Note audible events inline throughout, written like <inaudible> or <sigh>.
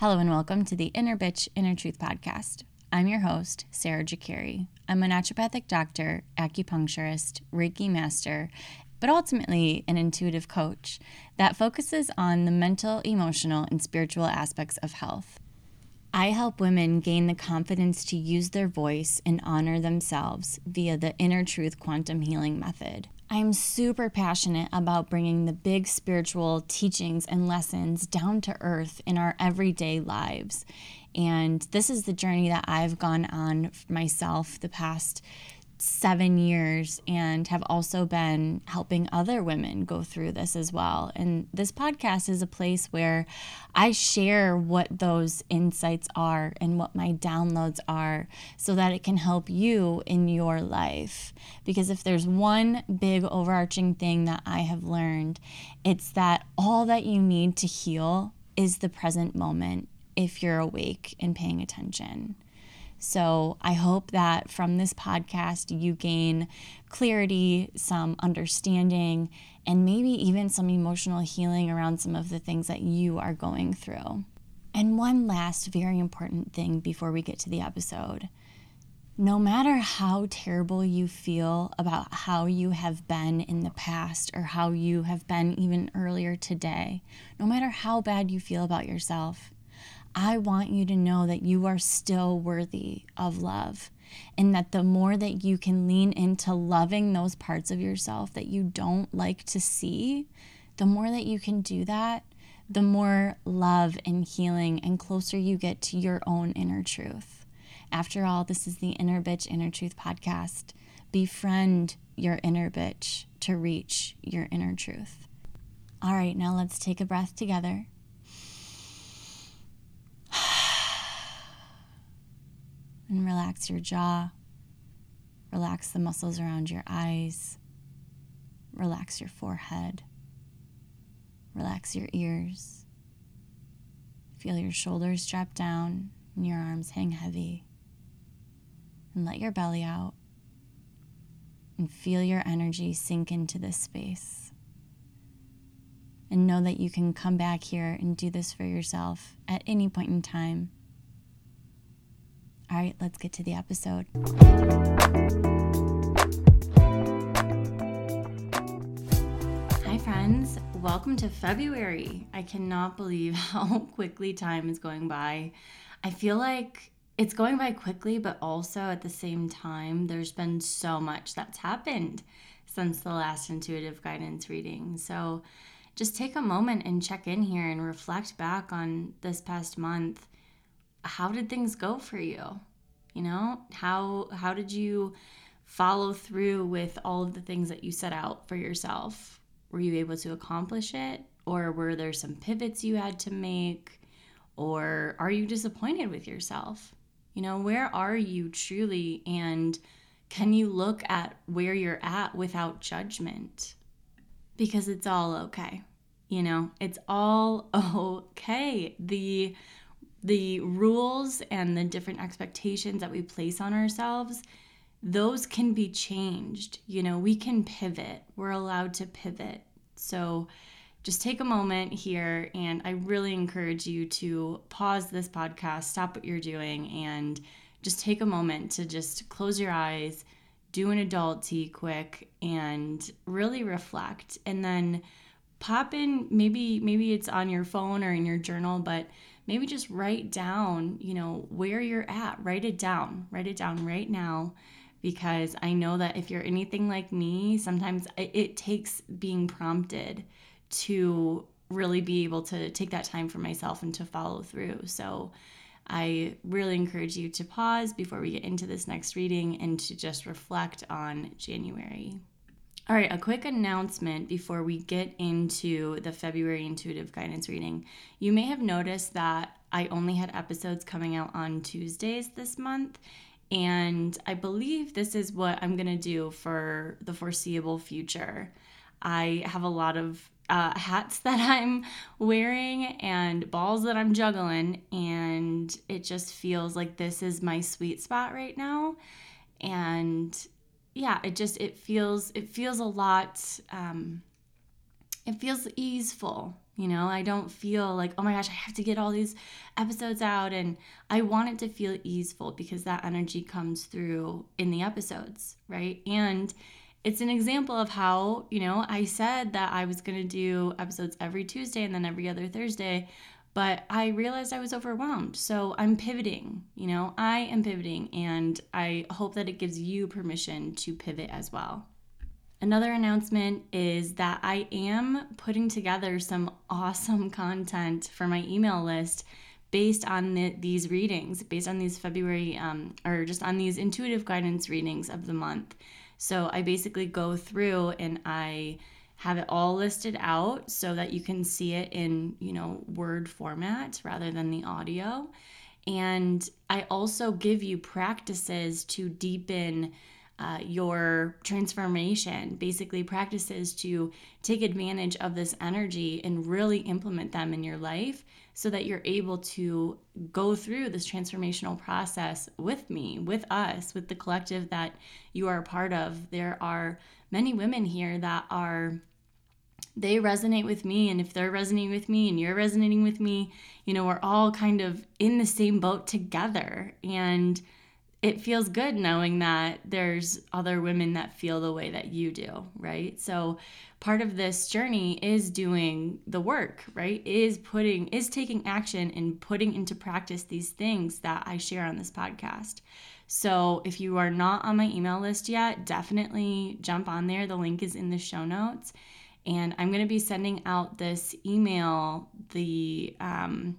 Hello and welcome to the Inner Bitch Inner Truth podcast. I'm your host, Sarah Jakari. I'm a naturopathic doctor, acupuncturist, Reiki master, but ultimately an intuitive coach that focuses on the mental, emotional, and spiritual aspects of health. I help women gain the confidence to use their voice and honor themselves via the Inner Truth Quantum Healing Method. I'm super passionate about bringing the big spiritual teachings and lessons down to earth in our everyday lives. And this is the journey that I've gone on myself the past seven years and have also been helping other women go through this as well. And this podcast is a place where I share what those insights are and what my downloads are so that it can help you in your life. Because if there's one big overarching thing that I have learned, it's that all that you need to heal is the present moment if you're awake and paying attention. So I hope that from this podcast, you gain clarity, some understanding, and maybe even some emotional healing around some of the things that you are going through. And one last very important thing before we get to the episode. No matter how terrible you feel about how you have been in the past or how you have been even earlier today, no matter how bad you feel about yourself, I want you to know that you are still worthy of love. And that the more that you can lean into loving those parts of yourself that you don't like to see, the more that you can do that, the more love and healing and closer you get to your own inner truth. After all, this is the Inner Bitch Inner Truth podcast. Befriend your inner bitch to reach your inner truth. All right, now let's take a breath together. And relax your jaw. Relax the muscles around your eyes. Relax your forehead. Relax your ears. Feel your shoulders drop down and your arms hang heavy. And let your belly out. And feel your energy sink into this space. And know that you can come back here and do this for yourself at any point in time all right, let's get to the episode. Hi, friends. Welcome to February. I cannot believe <laughs> how quickly time is going by. I feel like it's going by quickly, but also at the same time, there's been so much that's happened since the last intuitive guidance reading. So just take a moment and check in here and reflect back on this past month how did things go for you? You know, how how did you follow through with all of the things that you set out for yourself? Were you able to accomplish it or were there some pivots you had to make or are you disappointed with yourself? You know, where are you truly and can you look at where you're at without judgment? Because it's all okay. You know, it's all <laughs> okay. The the rules and the different expectations that we place on ourselves, those can be changed. You know, we can pivot. We're allowed to pivot. So just take a moment here and I really encourage you to pause this podcast, stop what you're doing, and just take a moment to just close your eyes, do an adult tea quick, and really reflect. And then pop in maybe maybe it's on your phone or in your journal, but maybe just write down, you know, where you're at. Write it down. Write it down right now because I know that if you're anything like me, sometimes it takes being prompted to really be able to take that time for myself and to follow through. So I really encourage you to pause before we get into this next reading and to just reflect on January. All right, a quick announcement before we get into the February intuitive guidance reading. You may have noticed that I only had episodes coming out on Tuesdays this month, and I believe this is what I'm going to do for the foreseeable future. I have a lot of uh, hats <laughs> that I'm wearing and balls that I'm juggling, and it just feels like this is my sweet spot right now. And yeah, it just it feels it feels a lot um it feels easeful, You know, I don't feel like, oh my gosh, I have to get all these episodes out. And I want it to feel easeful because that energy comes through in the episodes, right? And it's an example of how, you know, I said that I was going to do episodes every Tuesday and then every other Thursday, but I realized I was overwhelmed. So I'm pivoting, you know, I am pivoting, and I hope that it gives you permission to pivot as well. Another announcement is that I am putting together some awesome <laughs> content for my email list based on the, these readings, based on these February, um, or just on these intuitive guidance readings of the month. So I basically go through and I have it all listed out so that you can see it in, you know, word format rather than the audio. And I also give you practices to deepen uh, your transformation, basically practices to take advantage of this energy and really implement them in your life so that you're able to go through this transformational process with me, with us, with the collective that you are a part of. There are many women here that are they resonate with me and if they're resonating with me and you're resonating with me you know we're all kind of in the same boat together and it feels good knowing that there's other women that feel the way that you do, right? So part of this journey is doing the work, right? Is putting is taking action and putting into practice these things that I share on this podcast. So if you are not on my email list yet, definitely jump on there. The link is in the show notes. And I'm going to be sending out this email the um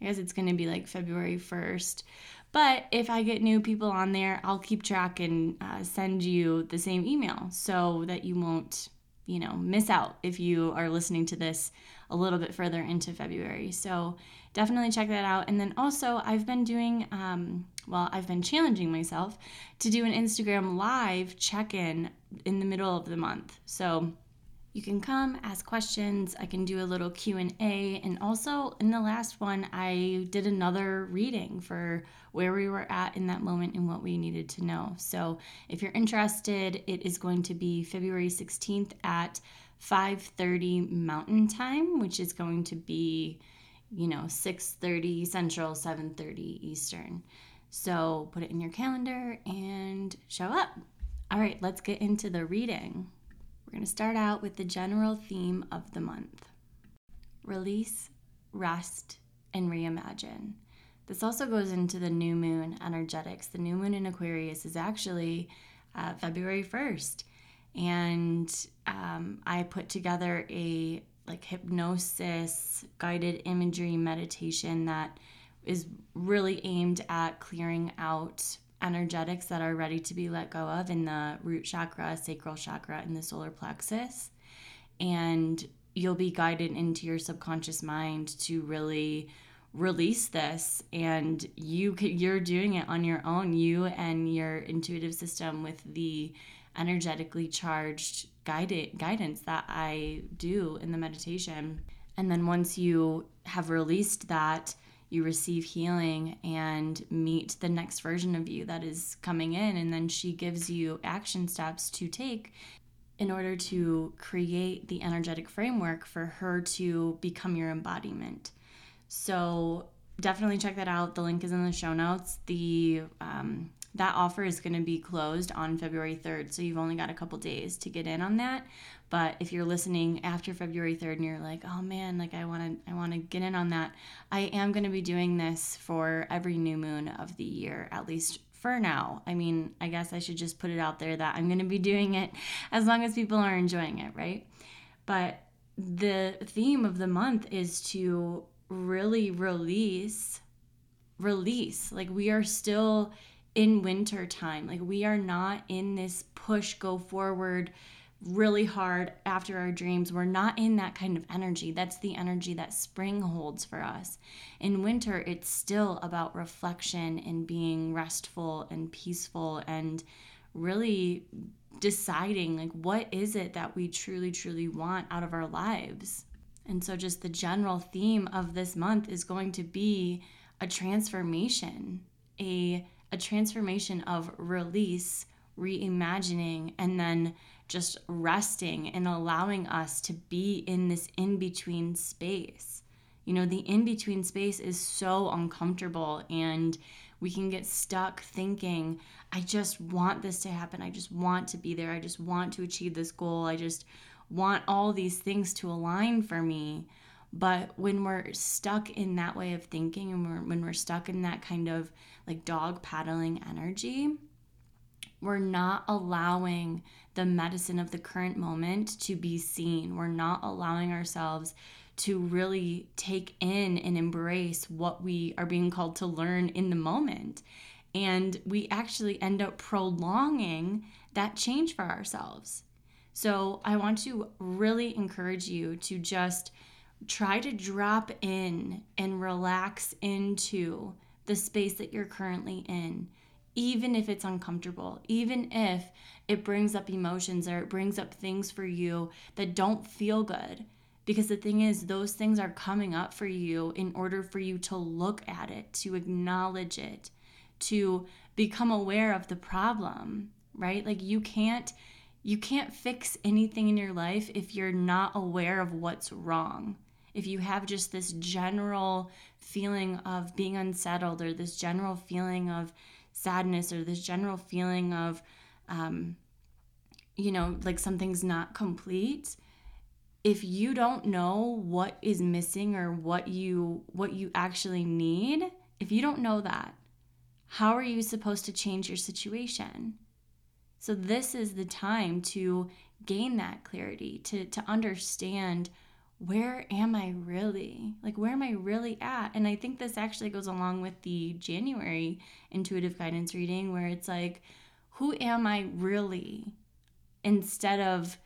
I guess it's going to be like February 1st but if I get new people on there, I'll keep track and uh, send you the same email so that you won't, you know, miss out if you are listening to this a little bit further into February. So definitely check that out. And then also, I've been doing, um, well, I've been challenging myself to do an Instagram live check in in the middle of the month. So you can come ask questions. I can do a little q&a and also in the last one i did another reading for where we were at in that moment and what we needed to know. So if you're interested it is going to be february 16th at 5.30 mountain time which is going to be you know 6.30 central 7.30 eastern. So put it in your calendar and show up. All right let's get into the reading we're going to start out with the general theme of the month release, rest, and reimagine. This also goes into the new moon energetics. The new moon in Aquarius is actually uh, February 1st. And um, I put together a like hypnosis guided imagery meditation that is really aimed at clearing out energetics that are ready to be let go of in the root chakra, sacral chakra, and the solar plexus. And you'll be guided into your subconscious mind to really release this and you you're doing it on your own you and your intuitive system with the energetically charged guided guidance that I do in the meditation and then once you have released that you receive healing and meet the next version of you that is coming in. And then she gives you action steps to take in order to create the energetic framework for her to become your embodiment. So definitely check that out. The link is in the show notes. The um, that offer is going to be closed on February 3rd, so you've only got a couple days to get in on that. But if you're listening after February 3rd and you're like, "Oh man, like I want to I want to get in on that." I am going to be doing this for every new moon of the year, at least for now. I mean, I guess I should just put it out there that I'm going to be doing it as long as people are enjoying it, right? But the theme of the month is to really release release. Like we are still in winter time. Like we are not in this push go forward really hard after our dreams. We're not in that kind of energy. That's the energy that spring holds for us. In winter, it's still about reflection and being restful and peaceful and really deciding like what is it that we truly truly want out of our lives. And so just the general theme of this month is going to be a transformation, a a transformation of release, reimagining, and then just resting and allowing us to be in this in between space. You know, the in between space is so uncomfortable, and we can get stuck thinking, I just want this to happen. I just want to be there. I just want to achieve this goal. I just want all these things to align for me. But when we're stuck in that way of thinking and we're, when we're stuck in that kind of like dog paddling energy, we're not allowing the medicine of the current moment to be seen. We're not allowing ourselves to really take in and embrace what we are being called to learn in the moment. And we actually end up prolonging that change for ourselves. So I want to really encourage you to just try to drop in and relax into the space that you're currently in even if it's uncomfortable, even if it brings up emotions or it brings up things for you that don't feel good. Because the thing is, those things are coming up for you in order for you to look at it, to acknowledge it, to become aware of the problem, right? Like you can't you can't fix anything in your life if you're not aware of what's wrong. If you have just this general feeling of being unsettled or this general feeling of sadness or this general feeling of um, you know like something's not complete if you don't know what is missing or what you what you actually need if you don't know that how are you supposed to change your situation? So this is the time to gain that clarity to to understand where am I really? Like, where am I really at? And I think this actually goes along with the January intuitive guidance reading, where it's like, who am I really? Instead of,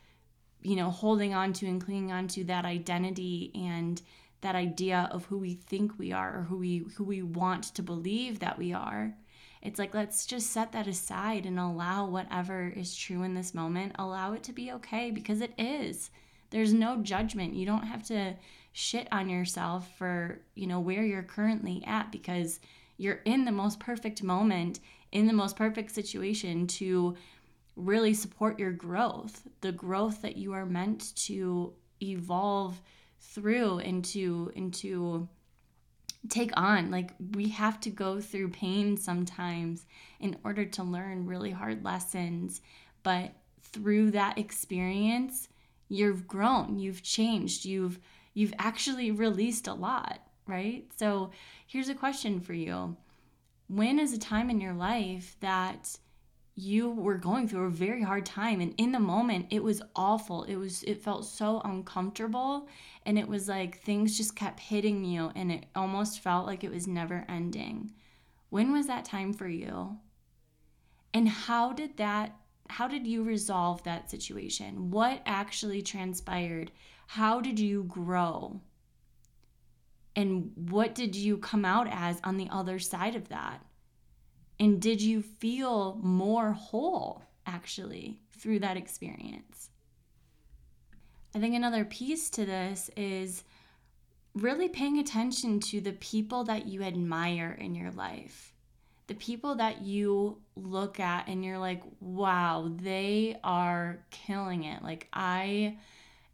you know, holding on to and clinging on to that identity and that idea of who we think we are or who we who we want to believe that we are. It's like let's just set that aside and allow whatever is true in this moment, allow it to be okay because it is there's no judgment. You don't have to shit on yourself for, you know, where you're currently at because you're in the most perfect moment, in the most perfect situation to really support your growth, the growth that you are meant to evolve through into into take on like we have to go through pain sometimes in order to learn really hard lessons but through that experience you've grown, you've changed, you've you've actually released a lot, right? So, here's a question for you. When is a time in your life that you were going through a very hard time and in the moment it was awful. It was it felt so uncomfortable and it was like things just kept hitting you and it almost felt like it was never ending. When was that time for you? And how did that how did you resolve that situation? What actually transpired? How did you grow? And what did you come out as on the other side of that? And did you feel more whole actually through that experience? I think another piece to this is really paying attention to the people that you admire in your life the people that you look at and you're like, wow, they are killing it. Like, I,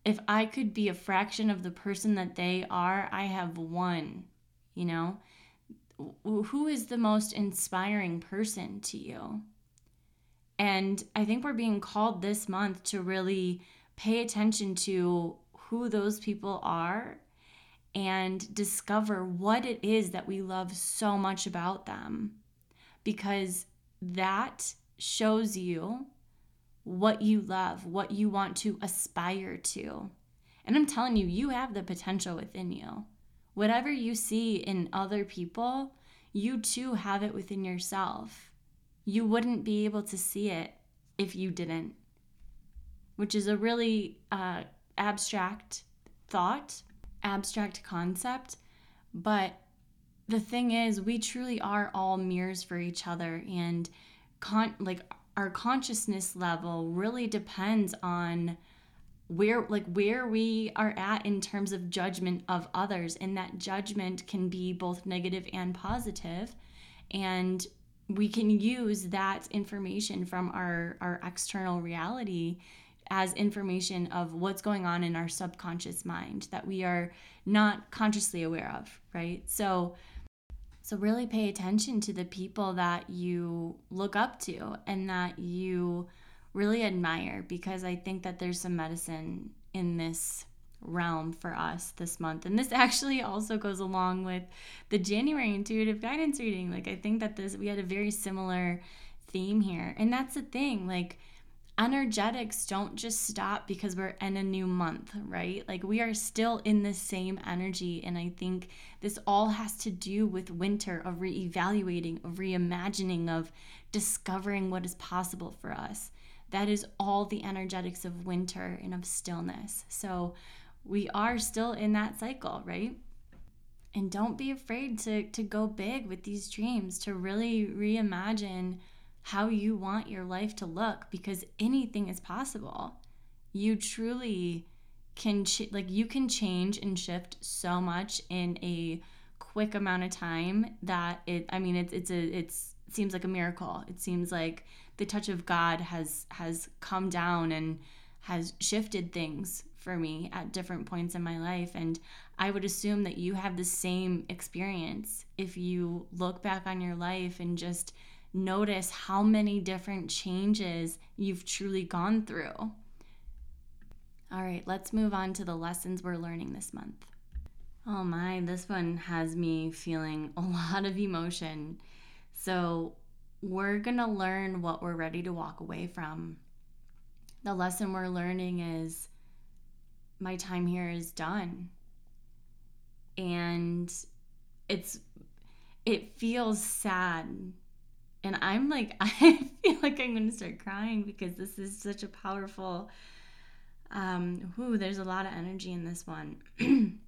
if I could be a fraction of the person that they are, I have won, you know? Who is the most inspiring person to you? And I think we're being called this month to really pay attention to who those people are and discover what it is that we love so much about them because that shows you what you love, what you want to aspire to. And I'm telling you, you have the potential within you. Whatever you see in other people, you too have it within yourself. You wouldn't be able to see it if you didn't, which is a really uh, abstract thought, abstract concept, but the thing is, we truly are all mirrors for each other, and con- like our consciousness level really depends on where like where we are at in terms of judgment of others and that judgment can be both negative and positive and we can use that information from our our external reality as information of what's going on in our subconscious mind that we are not consciously aware of, right? So so really pay attention to the people that you look up to and that you really admire because I think that there's some medicine in this realm for us this month. And this <laughs> actually also goes along with the January intuitive guidance reading. Like I think that this we had a very similar theme here. And that's the thing, like energetics don't just stop because we're in a new month, right? Like we are still in the same energy. And I think this all has to do with winter, of reevaluating, of reimagining, of discovering what is possible for us. That is all the energetics of winter and of stillness. So we are still in that cycle, right? And don't be afraid to, to go big with these dreams, to really reimagine how you want your life to look because anything is possible. You truly can, ch- like, you can change and shift so much in a quick amount of time that it, I mean, it's, it's a, it's, it seems like a miracle. It seems like the touch of God has, has come down and has shifted things for me at different points in my life. And I would assume that you have the same experience if you look back on your life and just notice how many different changes you've truly gone through. All right, let's move on to the lessons we're learning this month. Oh my, this one has me feeling a <laughs> lot of emotion. So, we're going to learn what we're ready to walk away from. The lesson we're learning is my time here is done. And it's it feels sad. And I'm like <laughs> I feel like I'm going to start crying because this is such a powerful um whoo, there's a lot of energy in this one. <clears throat>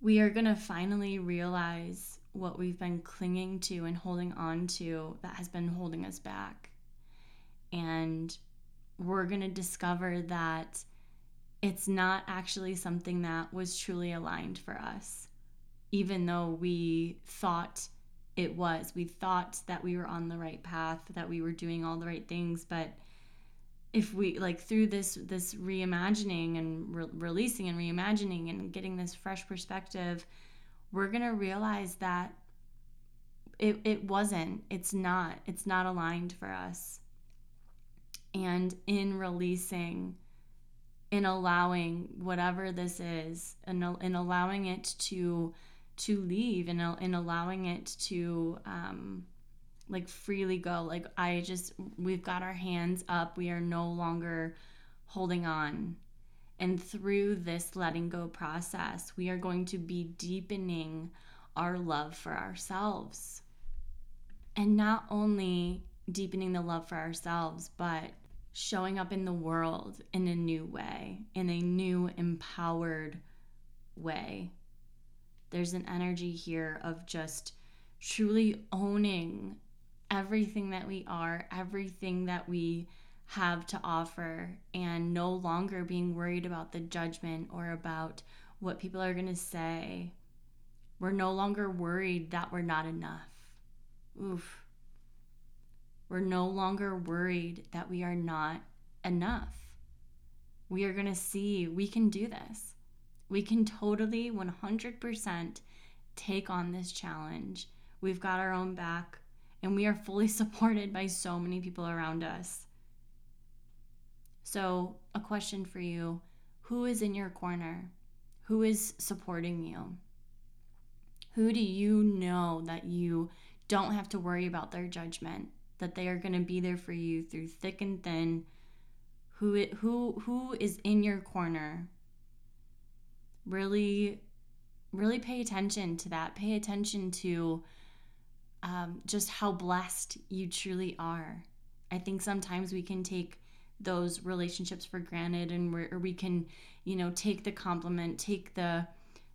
we are going to finally realize what we've been clinging to and holding on to that has been holding us back. And we're going to discover that it's not actually something that was truly aligned for us, even though we thought it was. We thought that we were on the right path, that we were doing all the right things, but if we like through this this reimagining and re- releasing and reimagining and getting this fresh perspective we're going to realize that it, it wasn't it's not it's not aligned for us and in releasing in allowing whatever this is and in allowing it to to leave and in allowing it to um like freely go. Like i just we've got our hands up. We are no longer holding on. And through this letting go process we are going to be deepening our love for ourselves. And not only deepening the love for ourselves but showing up in the world in a new way, in a new empowered way. There's an energy here of just truly owning everything that we are, everything that we have to offer, and no longer being worried about the judgment or about what people are going to say. We're no longer worried that we're not enough. Oof. We're no longer worried that we are not enough. We are going to see we can do this. We can totally 100% take on this challenge. We've got our own back, and we are fully <laughs> supported by so many people around us. So, a question for you Who is in your corner? Who is supporting you? Who do you know that you don't have to worry about their judgment? that they are going to be there for you through thick and thin who who who is in your corner really really pay attention to that. Pay attention to um, just how blessed you truly are. I think sometimes we can take those relationships for granted and or we can you know take the compliment take the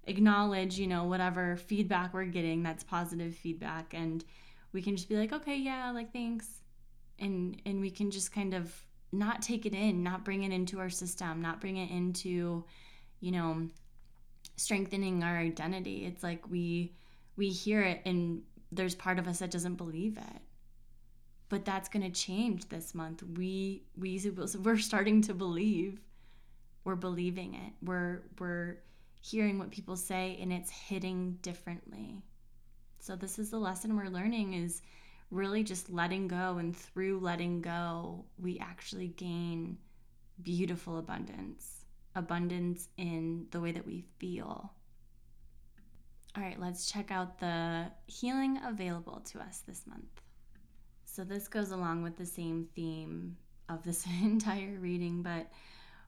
acknowledge you know whatever feedback we're getting that's positive feedback. And we can just be like, okay, yeah, like thanks. And and we can just kind of not take it in, not bring it into our system, not bring it into, you know, strengthening our identity. It's like we we hear it and there's part of us that doesn't believe it. but that's going to change this month. We we we're starting to believe. We're believing it. We're we're hearing what people say and it's hitting differently. So this is the lesson we're learning is really just letting go and through letting go, we actually gain beautiful abundance. Abundance in the way that we feel. All right, let's check out the healing available to us this month. So, this goes along with the same theme of this <laughs> entire reading, but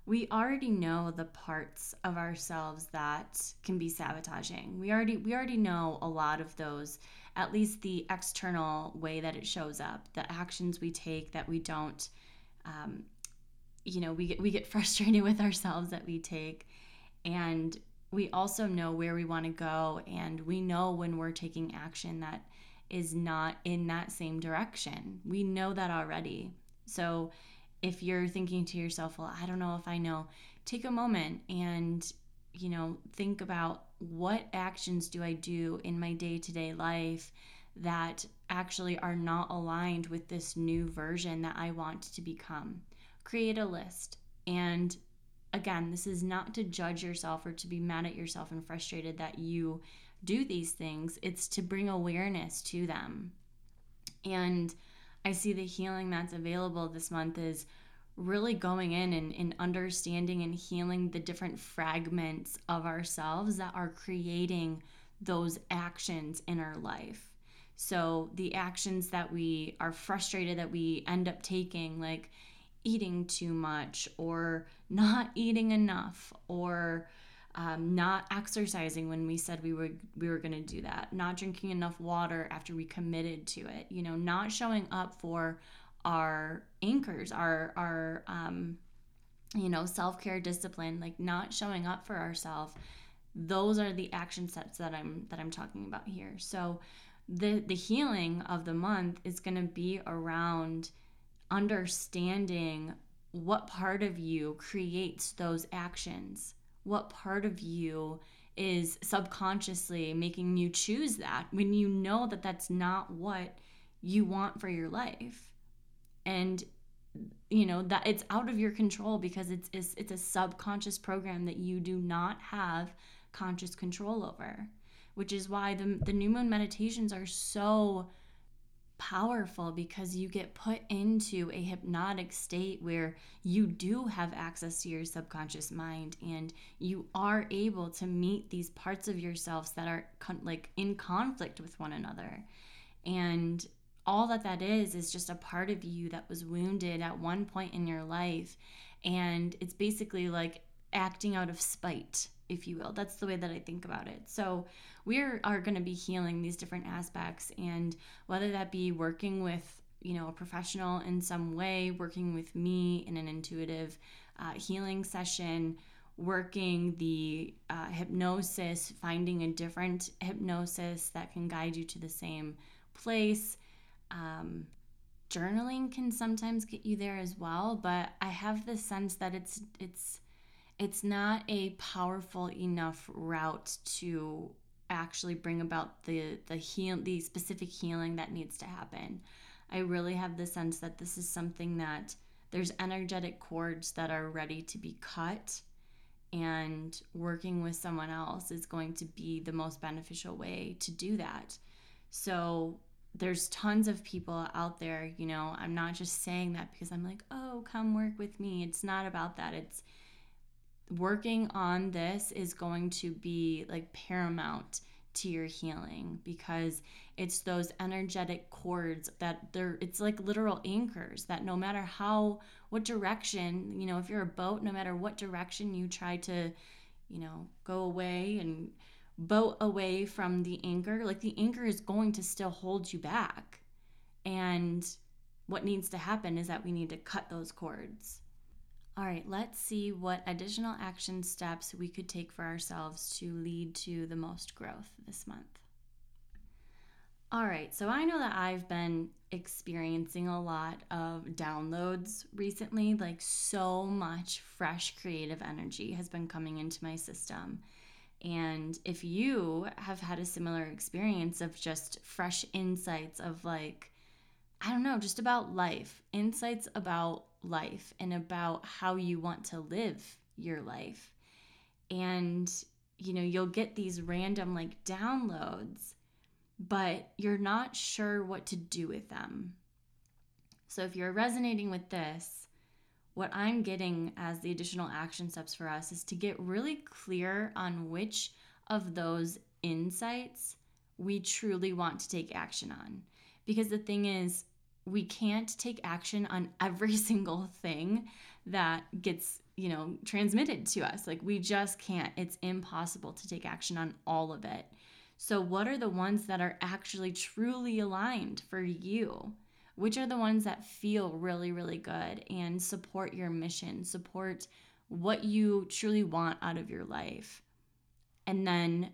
we already know the parts of ourselves that can be sabotaging. We already we already know a lot of those, at least the external way that it shows up, the actions we take that we don't um, you know, we get we get <laughs> frustrated with ourselves that we take and we also know where we want to go and we know when we're taking action that is not in that same direction. We know that already. So if you're thinking to yourself, well, I don't know if I know, take a moment and, you know, think about what actions do I do in my day to day life that actually are not aligned with this new version that I want to become. Create a list and again, this is not to judge yourself or to be mad at yourself and frustrated that you do these things. It's to bring awareness to them. And I see the healing that's available this month is really going in and, and understanding and healing the different fragments of ourselves that are creating those actions in our life. So, the actions that we are frustrated that we end up taking, like eating too much or not <laughs> eating enough or um, not exercising when we said we were we were going to do that not drinking enough water after we committed to it you know not showing up for our anchors our our um, you know self-care discipline like not showing up for ourselves those are the action steps that i'm that i'm talking about here. So the the healing of the month is going to be around understanding what part of you creates those actions, what part of you is subconsciously making you choose that when you know that that's not what you want for your life. And you know that it's out of your control because it's, it's it's a subconscious program that you do not have conscious control over which is why the, the new moon meditations are so powerful because you get put into a hypnotic state where you do have access to your subconscious mind and you are able to meet these parts of yourselves that are con- like in conflict with one another. And all that that is is just a part of you that was wounded at one point in your life. And it's basically like acting out of spite if you will. That's the way that I think about it. So we are, going to be healing these different aspects, and whether that be working with you know a professional in some way, working with me in an intuitive uh, healing session, working the uh, hypnosis, finding a different hypnosis that can guide you to the same place. Um, journaling can sometimes get you there as well, but I have the sense that it's it's it's not a powerful enough route to actually bring about the the heal the specific healing that needs to happen. I really have the sense that this is something that there's energetic cords that are ready to be cut and working with someone else is going to be the most beneficial way to do that. So there's tons of people out there, you know, I'm not just saying that because I'm like, "Oh, come work with me." It's not about that. It's working on this is going to be like paramount to your healing because it's those energetic cords that they're it's like literal anchors that no matter how what direction you know if you're a boat no matter what direction you try to you know go away and boat away from the anchor like the anchor is going to still hold you back. And what needs to happen is that we need to cut those cords all right, let's see what additional action steps we could take for ourselves to lead to the most growth this month. All right, so I know that I've been experiencing a lot of downloads recently, like so much fresh creative energy has been coming into my system. And if you have had a similar experience of just fresh insights of like, I don't know, just about life, insights about life and about how you want to live your life. And, you know, you'll get these random like downloads, but you're not sure what to do with them. So if you're resonating with this, what I'm getting as the additional action steps for us is to get really clear on which of those insights we truly want to take action on. Because the thing is, we can't take action on every <laughs> single thing that gets you know transmitted to us. Like we just can't. It's impossible to take action on all of it. So what are the ones that are actually truly aligned for you? Which are the ones that feel really really good and support your mission support what you truly want out of your life? And then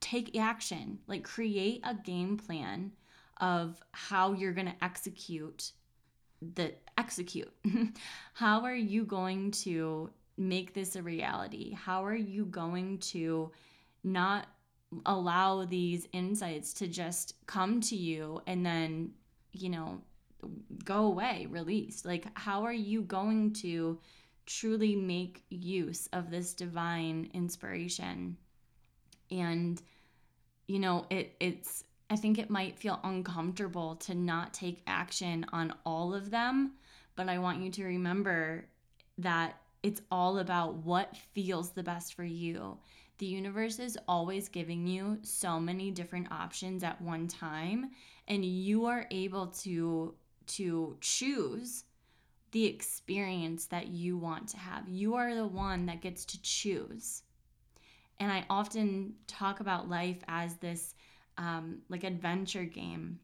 take action. Like create a game plan of how you're going to execute the execute. <laughs> how are you going to make this a reality? How are you going to not allow these insights to just come to you and then, you know, go away, release? Like, how are you going to truly make use of this divine inspiration? And, you know, it it's I think it might feel uncomfortable to not take action on all of them, but I want you to remember that it's all about what feels the best for you. The universe is always giving you so many different options at one time, and you are able to to choose the experience that you want to have. You are the one that gets to choose. And I often talk about life as this um, like adventure game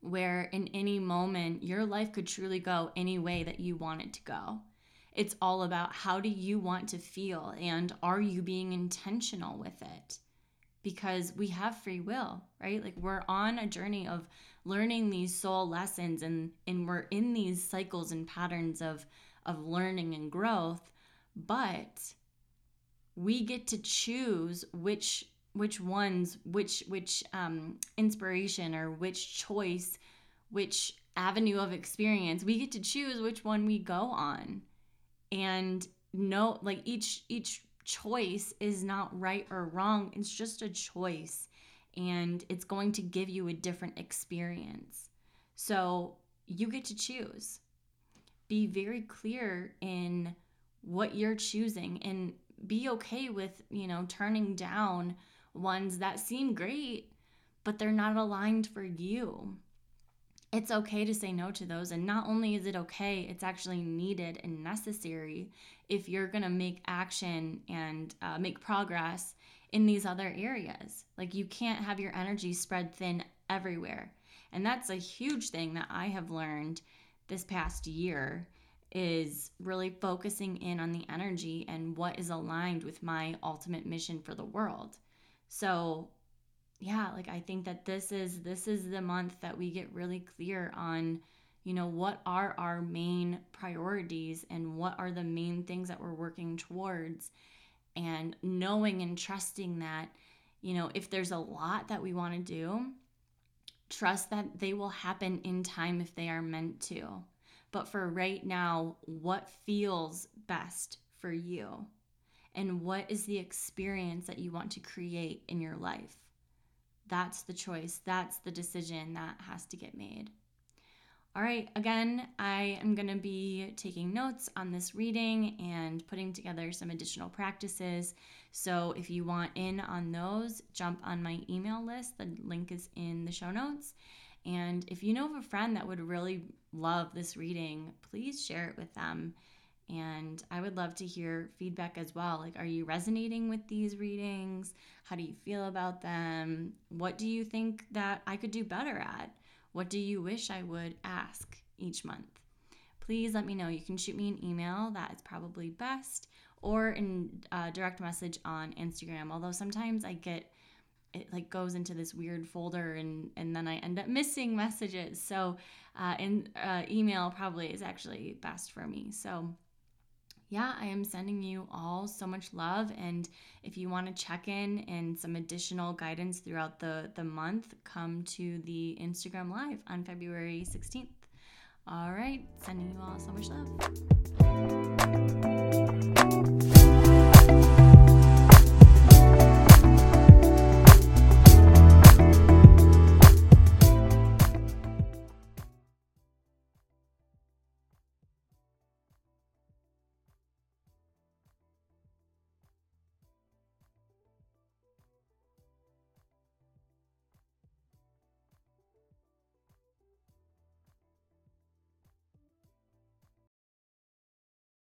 where in any moment your life could truly go any way that you want it to go. It's all about how do you want to feel and are you being intentional with it? Because we have free will, right? Like we're on a journey of learning these soul lessons and and we're in these cycles and patterns of of learning and growth, but we get to choose which which ones which which um, inspiration or which choice which avenue of experience we get to choose which one we go on. And no like each each choice is not right or wrong. It's just a choice and it's going to give you a different experience. So you get to choose. Be very clear in what you're choosing and be okay with you know turning down ones that seem great, but they're not aligned for you. It's okay to say no to those. And not only is it okay, it's actually needed and necessary if you're going to make action and uh, make progress in these other areas. Like you can't have your energy spread thin everywhere. And that's a huge thing that I have learned this past year is really focusing in on the energy and what is aligned with my ultimate mission for the world. So, yeah, like I think that this is this is the month that we get really clear on you know what are our main priorities and what are the main things that we're working towards. And knowing and trusting that you know if there's a lot that we want to do trust that they will happen in time if they are meant to. But for right now what feels best for you and what is the experience that you want to create in your life. That's the choice, that's the decision that has to get made. All right, again, I am going to be taking notes on this reading and putting together some additional practices. So if you want in on those, jump on my email list. The link is in the show notes. And if you know of a friend that would really love this reading, please share it with them. And I would love to hear feedback as well. Like, are you resonating with these readings? How do you feel about them? What do you think that I could do better at? What do you wish I would ask each month? Please let me know. You can shoot me an email, that is probably best, or in uh, direct message on Instagram. Although sometimes I get it like goes into this weird folder and and then I end up <laughs> missing messages. So, uh, in uh, email probably is actually best for me. So yeah, I am sending you all so much love. And if you want to check in and some additional guidance throughout the, the month, come to the Instagram Live on February 16th. All right, sending you all so much love.